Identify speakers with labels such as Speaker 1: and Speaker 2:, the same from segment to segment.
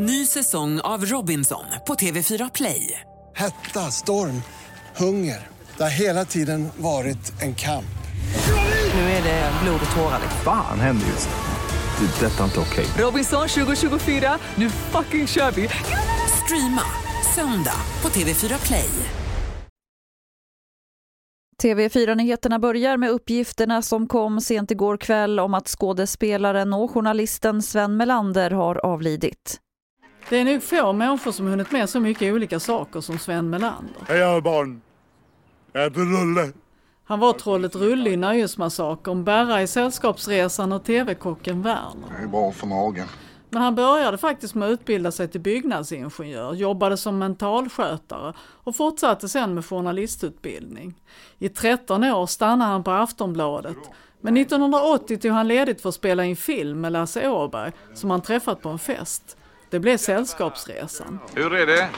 Speaker 1: Ny säsong av Robinson på TV4 Play.
Speaker 2: Hetta, storm, hunger. Det har hela tiden varit en kamp.
Speaker 1: Nu är det blod och tårar.
Speaker 3: Fan händer just nu. Det. är Detta är inte okej.
Speaker 1: Robinson 2024, nu fucking kör vi! Streama söndag på TV4 Play.
Speaker 4: TV4-nyheterna börjar med uppgifterna som kom sent igår kväll om att skådespelaren och journalisten Sven Melander har avlidit.
Speaker 5: Det är nog få människor som hunnit med så mycket olika saker som Sven Melander.
Speaker 6: Hej barn. Jag heter Rulle.
Speaker 5: Han var trollet Rulle i Nöjesmassakern, Berra i Sällskapsresan och TV-kocken Werner.
Speaker 6: Det är bra för magen.
Speaker 5: Men han började faktiskt med att utbilda sig till byggnadsingenjör, jobbade som mentalskötare och fortsatte sen med journalistutbildning. I 13 år stannade han på Aftonbladet. Men 1980 tog han ledigt för att spela in film med Lasse Åberg som han träffat på en fest. Det blev Sällskapsresan.
Speaker 6: Hur är det?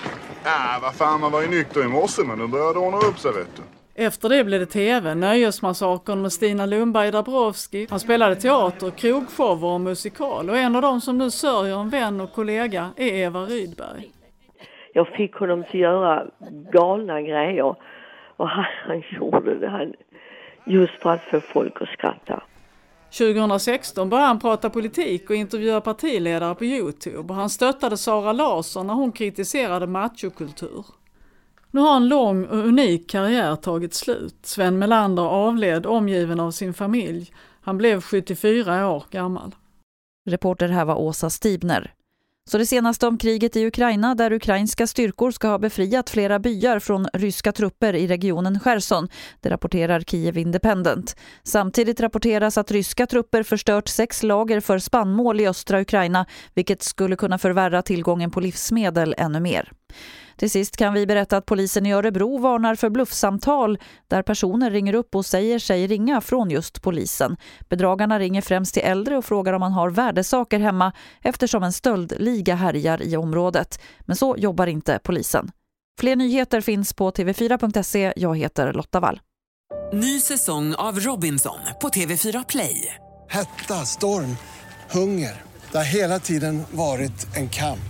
Speaker 6: Ja, vad fan, man var ju nykter i morse men nu börjar det ordna upp sig vet du.
Speaker 5: Efter det blev det TV, Nöjesmassakern med Stina Lundberg Dabrowski. Han spelade teater, krogshower och musikal och en av dem som nu sörjer en vän och kollega är Eva Rydberg.
Speaker 7: Jag fick honom att göra galna grejer och han, han gjorde det han, just för att få folk att skratta.
Speaker 5: 2016 började han prata politik och intervjua partiledare på Youtube och han stöttade Sara Larsson när hon kritiserade machokultur. Nu har en lång och unik karriär tagit slut. Sven Melander avled omgiven av sin familj. Han blev 74 år gammal.
Speaker 4: Reporter här var Åsa Stibner. Så det senaste om kriget i Ukraina där ukrainska styrkor ska ha befriat flera byar från ryska trupper i regionen Cherson. Det rapporterar Kiev Independent. Samtidigt rapporteras att ryska trupper förstört sex lager för spannmål i östra Ukraina vilket skulle kunna förvärra tillgången på livsmedel ännu mer. Till sist kan vi berätta att polisen i Örebro varnar för bluffsamtal där personer ringer upp och säger sig ringa från just polisen. Bedragarna ringer främst till äldre och frågar om man har värdesaker hemma eftersom en stöldliga härjar i området. Men så jobbar inte polisen. Fler nyheter finns på tv4.se. Jag heter Lotta Wall.
Speaker 1: Ny säsong av Robinson på TV4 Play.
Speaker 2: Hetta, storm, hunger. Det har hela tiden varit en kamp.